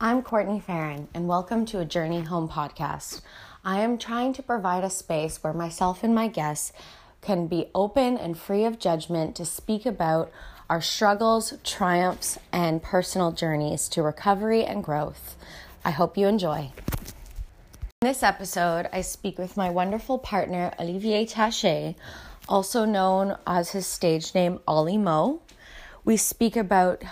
I'm Courtney Farron, and welcome to a Journey Home podcast. I am trying to provide a space where myself and my guests can be open and free of judgment to speak about our struggles, triumphs, and personal journeys to recovery and growth. I hope you enjoy. In this episode, I speak with my wonderful partner, Olivier Taché, also known as his stage name, Ollie Mo. We speak about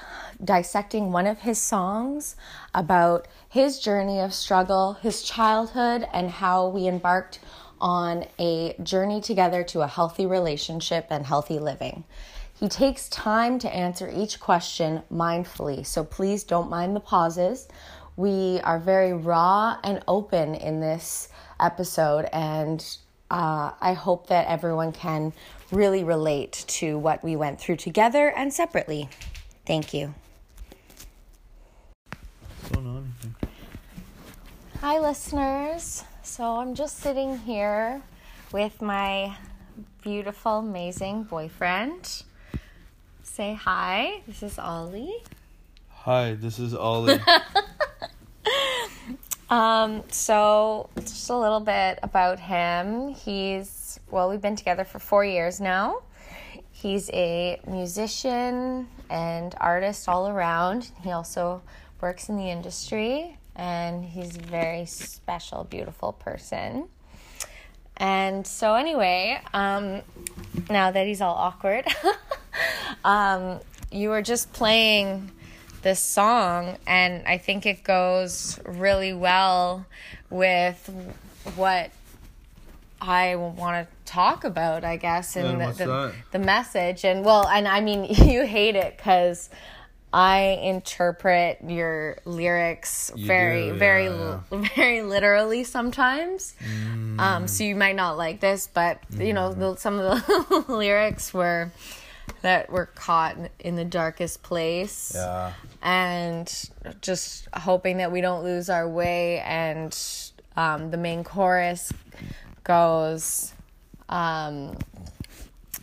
dissecting one of his songs, about his journey of struggle, his childhood, and how we embarked on a journey together to a healthy relationship and healthy living. He takes time to answer each question mindfully, so please don't mind the pauses. We are very raw and open in this episode, and uh, I hope that everyone can really relate to what we went through together and separately. Thank you. Hi, listeners. So I'm just sitting here with my beautiful, amazing boyfriend. Say hi. This is Ollie. Hi, this is Ollie. Um, so just a little bit about him. He's well, we've been together for four years now. He's a musician and artist all around. He also works in the industry and he's a very special, beautiful person. And so, anyway, um, now that he's all awkward, um, you were just playing this song, and I think it goes really well with what I want to talk about, I guess, and the, the, the, message. And well, and I mean, you hate it because I interpret your lyrics you very, do, very, yeah. very literally sometimes. Mm. Um, so you might not like this, but you know, mm. the, some of the lyrics were that were caught in the darkest place. Yeah. And just hoping that we don't lose our way. And um, the main chorus goes, um,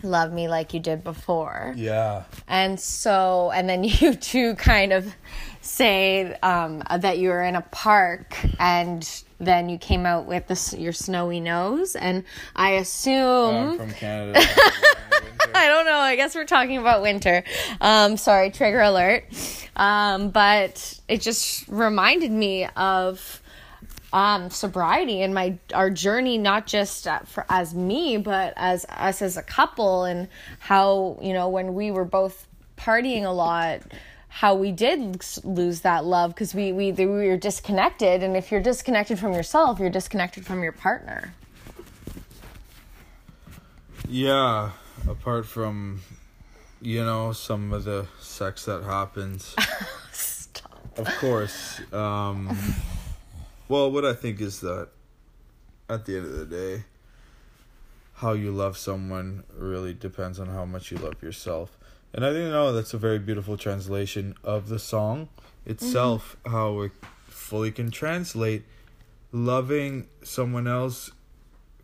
love me like you did before. Yeah. And so, and then you two kind of say um, that you were in a park and then you came out with this, your snowy nose. And I assume. I'm from Canada. I don't know. I guess we're talking about winter. Um, sorry, trigger alert. Um, but it just reminded me of um, sobriety and my our journey, not just uh, for as me, but as us as a couple, and how you know when we were both partying a lot, how we did lose that love because we we we were disconnected, and if you're disconnected from yourself, you're disconnected from your partner. Yeah, apart from you know some of the sex that happens. of course. Um well, what I think is that at the end of the day, how you love someone really depends on how much you love yourself. And I think no, that's a very beautiful translation of the song itself, mm-hmm. how it fully can translate loving someone else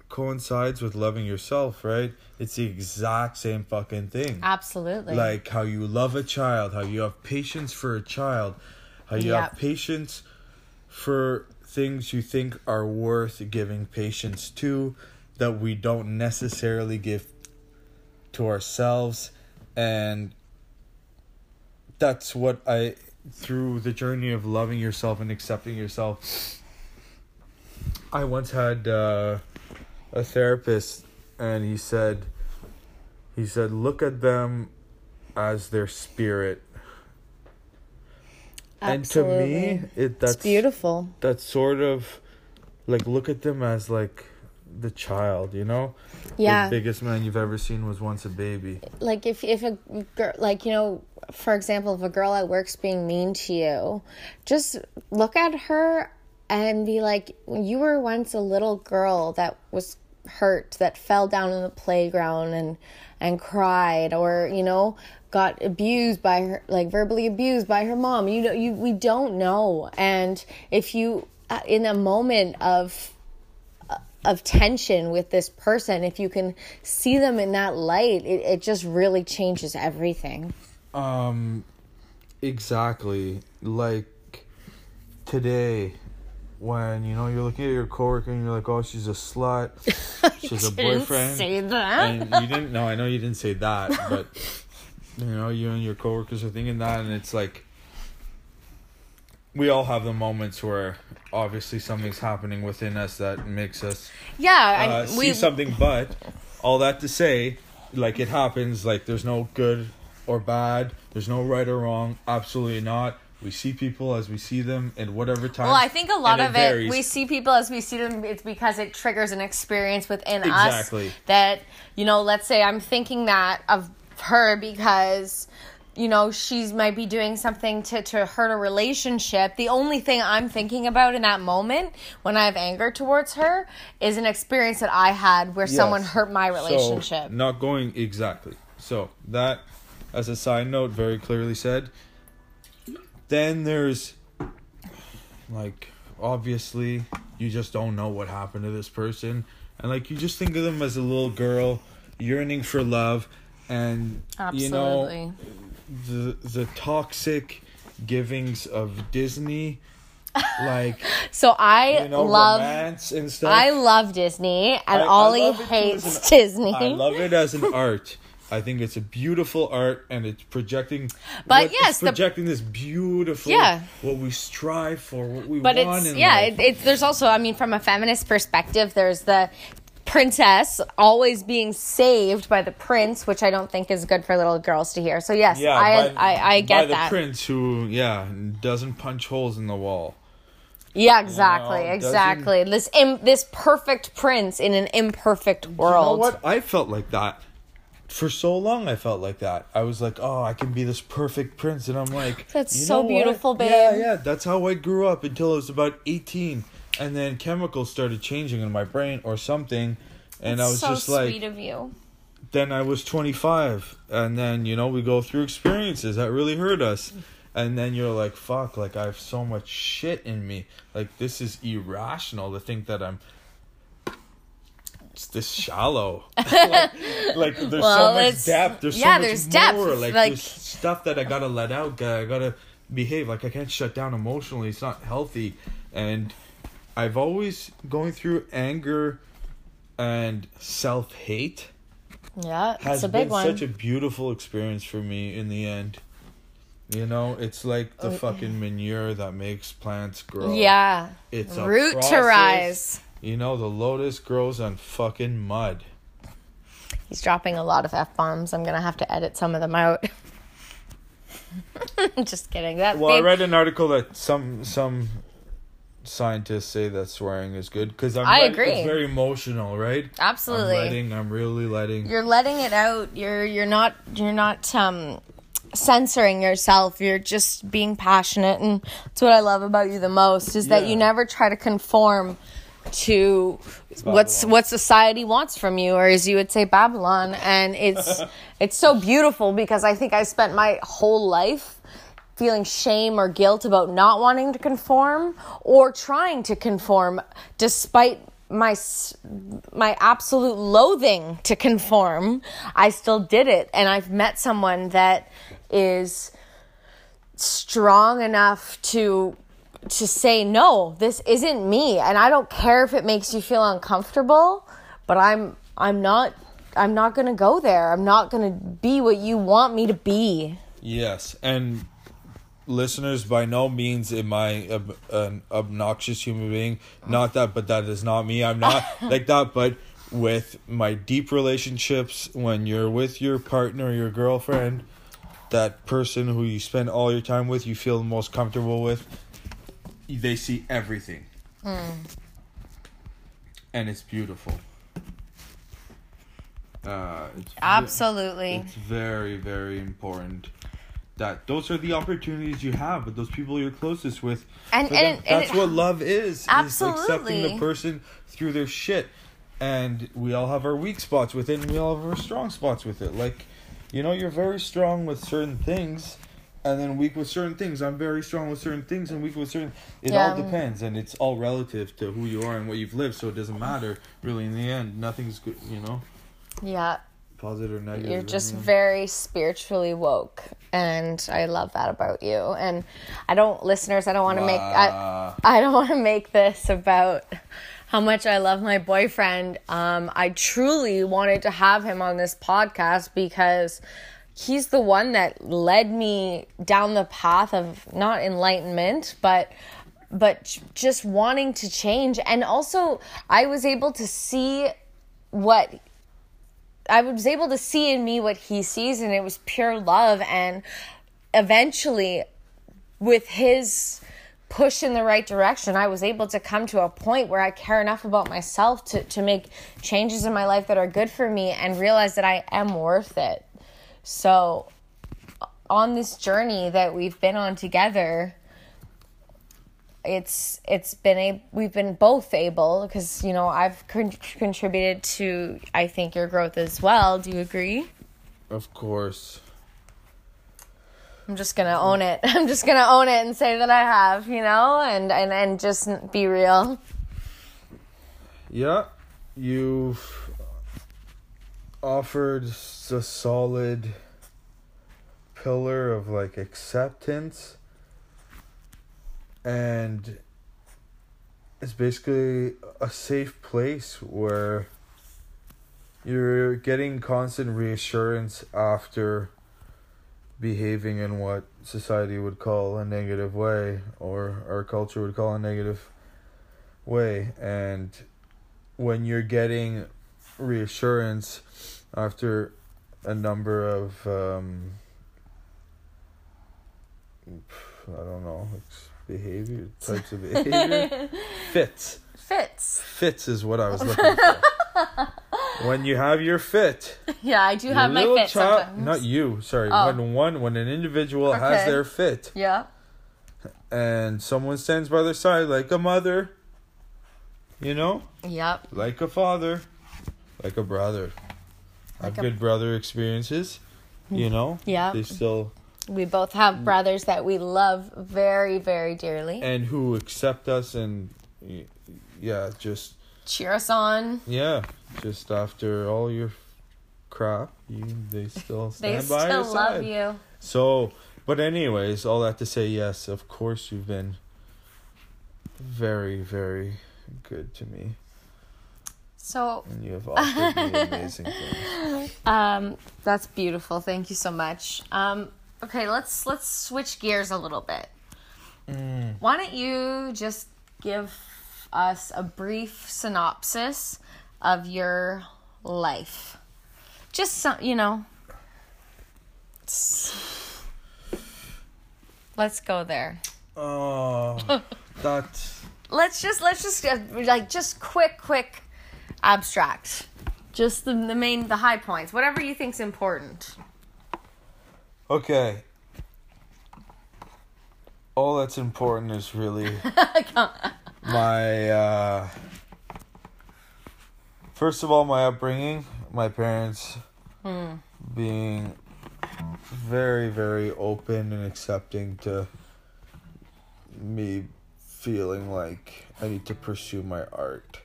coincides with loving yourself, right? It's the exact same fucking thing. Absolutely. Like how you love a child, how you have patience for a child, how you yep. have patience for things you think are worth giving patience to that we don't necessarily give to ourselves and that's what I through the journey of loving yourself and accepting yourself I once had uh, a therapist and he said he said look at them as their spirit Absolutely. And to me, it that's it's beautiful. That's sort of like look at them as like the child, you know? Yeah. The biggest man you've ever seen was once a baby. Like if if a girl like, you know, for example, if a girl at work's being mean to you, just look at her and be like, you were once a little girl that was hurt, that fell down in the playground and and cried or, you know, got abused by her like verbally abused by her mom you know you we don't know and if you uh, in a moment of of tension with this person if you can see them in that light it, it just really changes everything um exactly like today when you know you're looking at your coworker and you're like, oh, she's a slut, she's a Didn't boyfriend, say that. and you didn't. No, I know you didn't say that, but you know, you and your coworkers are thinking that, and it's like we all have the moments where obviously something's happening within us that makes us yeah, uh, I, we see something. But all that to say, like it happens. Like there's no good or bad. There's no right or wrong. Absolutely not. We see people as we see them in whatever time. Well, I think a lot and of varies. it, we see people as we see them, it's because it triggers an experience within Exactly. us that, you know, let's say I'm thinking that of her because, you know, she's might be doing something to, to hurt a relationship. The only thing I'm thinking about in that moment when I have anger towards her is an experience that I had where someone hurt my So, relationship. not going exactly. So that, as a side note, very clearly said. Then there's, like, obviously, you just don't know what happened to this person, and like you just think of them as a little girl yearning for love, and you know Absolutely. The the toxic givings of Disney, like so I you know love. romance and stuff. I love Disney, and I- I Ollie love it too as hates an- Disney. I love it as an art. I think it's a beautiful art, and it's projecting. But what- yes, it's the- projecting this beautiful. Yeah. What we strive for, what we but want it's in yeah it, it's there's also i mean from a feminist perspective there's the princess always being saved by the prince which i don't think is good for little girls to hear so yes yeah, I, by, I i by get the that prince who, yeah, doesn't punch holes in the wall. yeah exactly You know, exactly this Im- this perfect prince in an imperfect world You know what? I felt like that. For so long, I felt like that. I was like, "Oh, I can be this perfect prince," and I'm like, That's "You so know what? beautiful, Yeah, yeah. That's how I grew up until I was about 18, and then chemicals started changing in my brain or something, and I was so just like, sweet of you then I was 25, and then you know we go through experiences that really hurt us, and then you're like, "Fuck!" Like I have so much shit in me. Like this is irrational to think that I'm. It's this shallow. like, like, there's Well, so much depth. There's yeah, so much there's depth, more. Like, like- there's stuff that I gotta let out. I gotta behave. Like I can't shut down emotionally. It's not healthy. And I've always going through anger and self hate yeah has it's a big been one. such a beautiful experience for me in the end. You know, it's like the Oh, fucking manure that makes plants grow. yeah. It's a root to rise. You know, the lotus grows on fucking mud. he's dropping a lot of f-bombs. I'm gonna have to edit some of them out. Just kidding. That Well, I read an article that some some scientists say that swearing is good because I'm. I agree. It's very emotional, right? Absolutely. I'm letting. I'm really letting. you're letting it out you're you're not you're not um censoring yourself you're just being passionate and that's what i love about you the most is that you never try to conform to what's what society wants from you or as you would say babylon and it's it's so beautiful because i think i spent my whole life feeling shame or guilt about not wanting to conform or trying to conform despite my my absolute loathing to conform i still did it. And i've met someone that is strong enough to to say no this isn't me. And i don't care if it makes you feel uncomfortable but i'm i'm not i'm not going to go there. I'm not going to be what you want me to be. Yes, and listeners, by no means am I ob- an obnoxious human being. Not that, but that is not me. I'm not like that. But with my deep relationships, when you're with your partner, your girlfriend, that person who you spend all your time with, you feel the most comfortable with, they see everything, and it's beautiful. Uh, it's ve- absolutely it's very very important that those are the opportunities you have with those people you're closest with. And- and- and that's it- what love is is accepting the person through their shit. And we all have our weak spots with it and we all have our strong spots with it. Like you know you're very strong with certain things and then weak with certain things. I'm very strong with certain things and weak with certain it all depends and it's all relative to who you are and what you've lived. So it doesn't matter really in the end. Nothing's good you know? Yeah positive or negative you're just mean. very spiritually woke and i love that about you and i don't listeners i don't want to make I, I don't want to make this about how much I love my boyfriend. Um, I truly wanted to have him on this podcast because he's the one that led me down the path of not enlightenment, but but just wanting to change and also I was able to see what I was able to see in me what he sees and it was pure love and eventually with his push in the right direction, I was able to come to a point where I care enough about myself to, to make changes in my life that are good for me and realize that I am worth it. So, on this journey that we've been on together, it's it's been a we've been both able because you know I've con- contributed to I think your growth as well. Do you agree? Of course. I'm just gonna own it. I'm just gonna own it and say that I have, you know, and and and just be real. Yeah, you've offered a solid pillar of like acceptance and it's basically a safe place where you're getting constant reassurance after behaving in what society would call a negative way or our culture would call a negative way. And when you're getting reassurance after a number of um, I don't know behavior types of behavior. Fits. Fits. fits is what I was looking for. When you have your fit. Yeah, I do have my fit child- sometimes. not you sorry. Oh. when one when an individual has their fit. Yeah. and someone stands by their side like a mother. You know? Yep. like a father. Like a brother. Like have a- good brother experiences. You know? Yeah. they still We both have brothers that we love very, very dearly. and who accept us and yeah just Cheer us on. yeah just after all your crap you they still They stand by still your love side. you. so but anyways all that to say yes of course you've been very very good to me So, and you have offered me amazing things um, that's beautiful. Thank you so much. Um, okay, let's let's switch gears a little bit. Mm. Why don't you just give us a brief synopsis of your life? Just some, you know. Let's go there. oh that Let's just let's just uh, like just quick quick abstract. Just the, the main the high points, whatever you think's important. Okay all that's important is really my uh first of all my upbringing my parents being very very open and accepting to me feeling like i need to pursue my art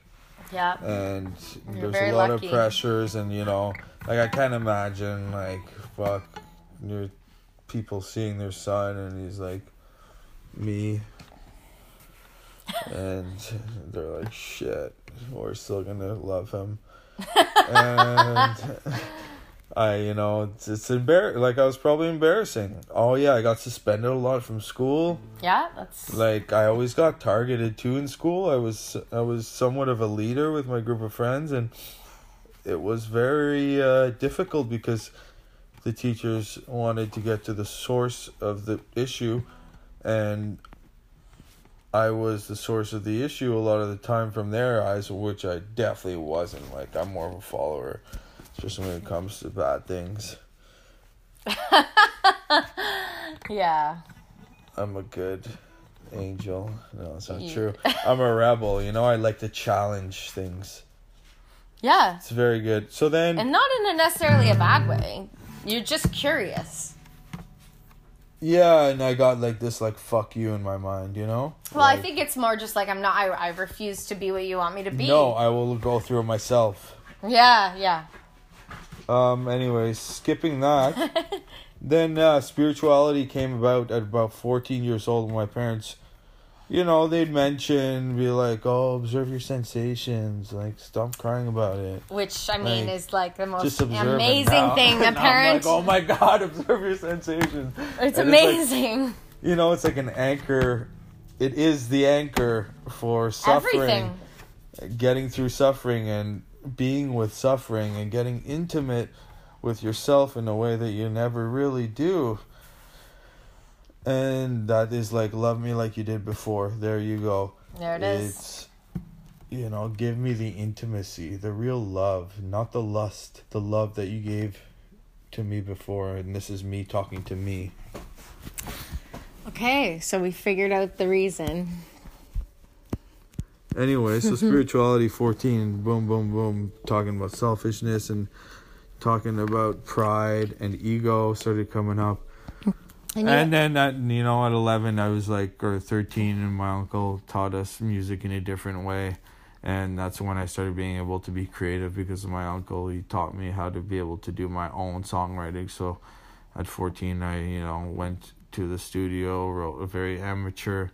yeah. and You're there's a lot lucky. of pressures and you know like i can't imagine like fuck your people seeing their son and he's like me. And they're like shit we're still gonna love him. And i you know it's, it's embar- like i was probably embarrassing. Oh yeah i got suspended a lot from school. Yeah, that's like I always got targeted too in school. I was I was somewhat of a leader with my group of friends and it was very uh, difficult because the teachers wanted to get to the source of the issue and I was the source of the issue a lot of the time from their eyes, which I definitely wasn't. Like I'm more of a follower, especially when it comes to bad things. yeah. I'm a good angel. No, that's not You- true. I'm a rebel. You know, I like to challenge things. Yeah. It's very good. So then, And not in a necessarily a bad way. You're just curious. yeah, and I got like this, like fuck you in my mind. You know. Well, I think it's more just like I'm not I, I refuse to be what you want me to be. No, I will go through it myself. Yeah, yeah. Um. Anyways, skipping that. then uh, spirituality came about at about 14 years old when my parents you know, they'd mention, be like, "Oh, observe your sensations. Like, stop crying about it." Which I mean Like, is like the most Just observe it amazing thing a parent. like, oh my god, observe your sensations. it's And like, amazing. you know, it's like an anchor. It is the anchor for suffering, Everything. getting through suffering, and being with suffering, and getting intimate with yourself in a way that you never really do. And that is like love me like you did before. There you go. There it is. It's you know, give me the intimacy, the real love, not the lust, the love that you gave to me before, and this is me talking to me. Okay, so we figured out the reason. Anyway, so spirituality 14, boom, boom, boom, talking about selfishness and talking about pride and ego started coming up. And, And then at you know at eleven I was like or thirteen and my uncle taught us music in a different way, and that's when I started being able to be creative because of my uncle. He taught me how to be able to do my own songwriting. So, at fourteen I you know went to the studio, wrote very amateur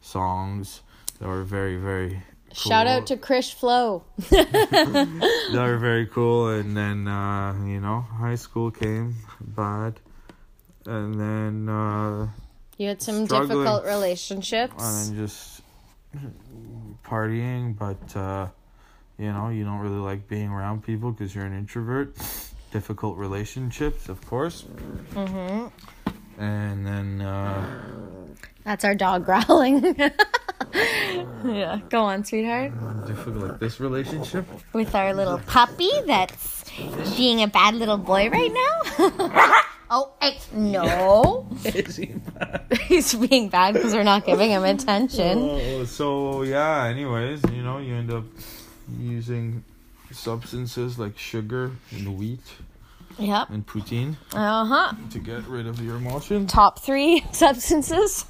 songs that were very very. Shout out to Krish Flow. They were very cool, and then uh, you know high school came bad, and then. Uh, You had some difficult relationships. and then just partying but uh you know you don't really like being around people because you're an introvert difficult relationships of course hmm and then uh That's our dog growling. yeah, go on, sweetheart. difficult like this relationship With our little puppy that's being a bad little boy right now. oh, I, no. He's being bad because we're not giving him attention. Oh, so yeah anyways you know you end up using substances like sugar and wheat Yep. and poutine Uh huh. to get rid of your emotions Top three substances.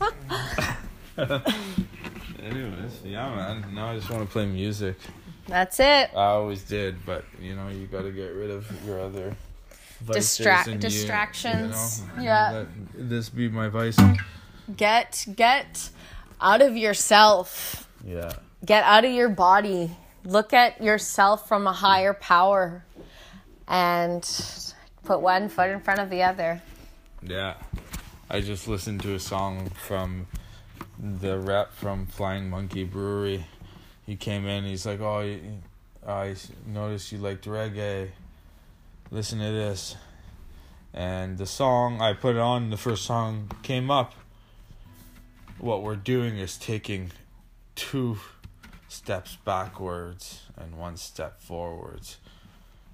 anyways yeah man now i just want to play music That's it. I always did, but you know, you got to get rid of your other Distract- and you- distractions. You know, Yeah. Let this be my vice. Get get out of yourself. Yeah. Get out of your body. Look at yourself from a higher power, and put one foot in front of the other. Yeah. I just listened to a song from the rep from Flying Monkey Brewery. He came in. He's like, "Oh, I noticed you liked reggae. Listen to this." And the song I put it on, the first song came up. What we're doing is taking two steps backwards and one step forwards,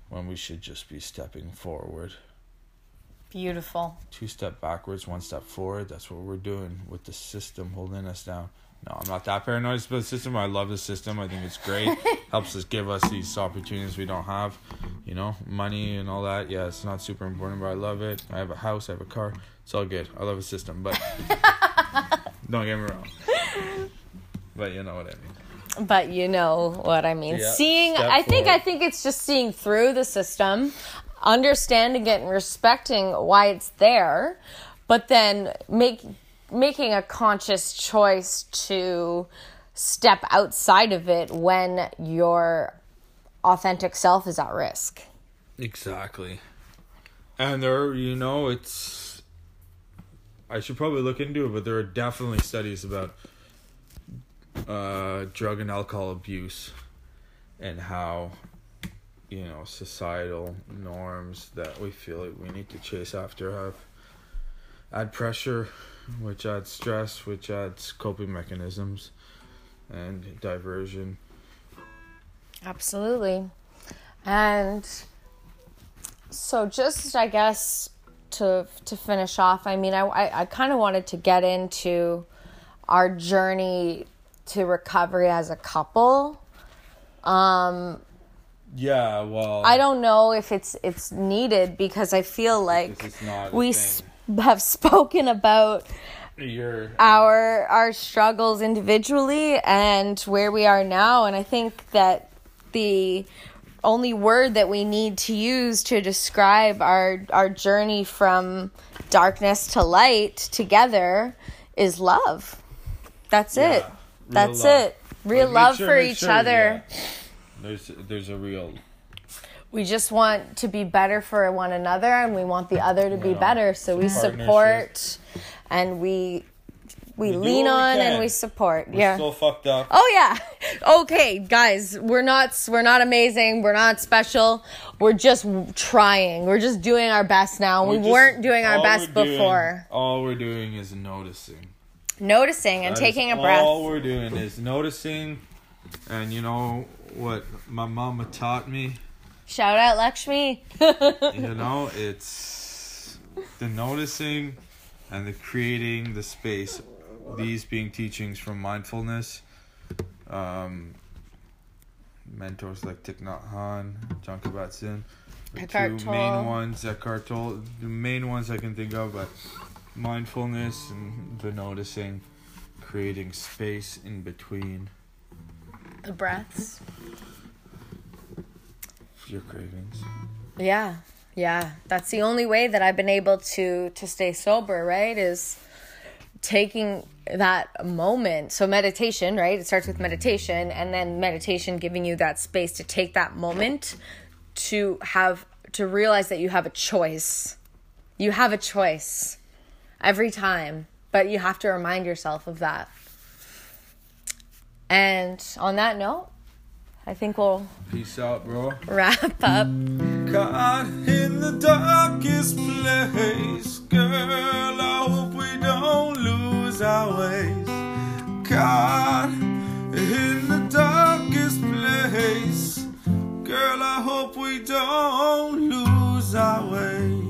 when we should just be stepping forward Beautiful. two step backwards, one step forward. That's what we're doing with the system holding us down. No, I'm not that paranoid about the system. I love the system. I think it's great. Helps us give us these opportunities we don't have. You know, money and all that. Yeah, it's not super important, but I love it. I have a house. I have a car. It's all good. I love a system, but don't get me wrong. But you know what I mean. But you know what I mean. Yeah, Seeing I think forward. I think it's just seeing through the system, understanding it and respecting why it's there, but then make making a conscious choice to step outside of it when your authentic self is at risk. Exactly. And there, you know, it's. I should probably look into it, but there are definitely studies about uh, drug and alcohol abuse and how, you know, societal norms that we feel like we need to chase after have add pressure, which adds stress, which adds coping mechanisms and diversion. Absolutely. And so just I guess to to finish off, I mean I I, I kind of wanted to get into our journey to recovery as a couple. Um Yeah, well, I don't know if it's it's needed because I feel like Because it's not a we thing. have spoken about you're our our struggles individually and where we are now and i think that the only word that we need to use to describe our our journey from darkness to light together is love That's Yeah, it. That's love. it. Real love sure- for each sure, other. yeah. There's there's a real We just want to be better for one another and we want the other to be better. So we It's a partnership. support and we we, do lean what we on and we support. we're yeah. still fucked up. Oh yeah. Okay, guys, we're not we're not amazing. We're not special. We're just trying. We're just doing our best now. we We're weren't doing our best we're doing- before. all we're doing is noticing. Noticing and taking a breath. All we're doing is noticing, and you know what my mama taught me. Shout out Lakshmi. You know, it's the noticing and the creating the space. These being teachings from mindfulness. Um, mentors like Thich Nhat Hanh, Jon Kabat-Zinn. The Eckhart two Tolle. main ones, Eckhart Tolle, the main ones I can think of, but mindfulness and the noticing, creating space in between the breaths. Your cravings. Yeah. Yeah. That's the only way that I've been able to to stay sober, right? Is taking that moment. So meditation, right? It starts with meditation and then meditation giving you that space to take that moment to have to realize that you have a choice. You have a choice every time, but you have to remind yourself of that. And on that note, I think we'll peace out, bro. Wrap up. Caught in the darkest place, girl. I hope we don't lose our ways. Caught in the darkest place, girl. I hope we don't lose our ways.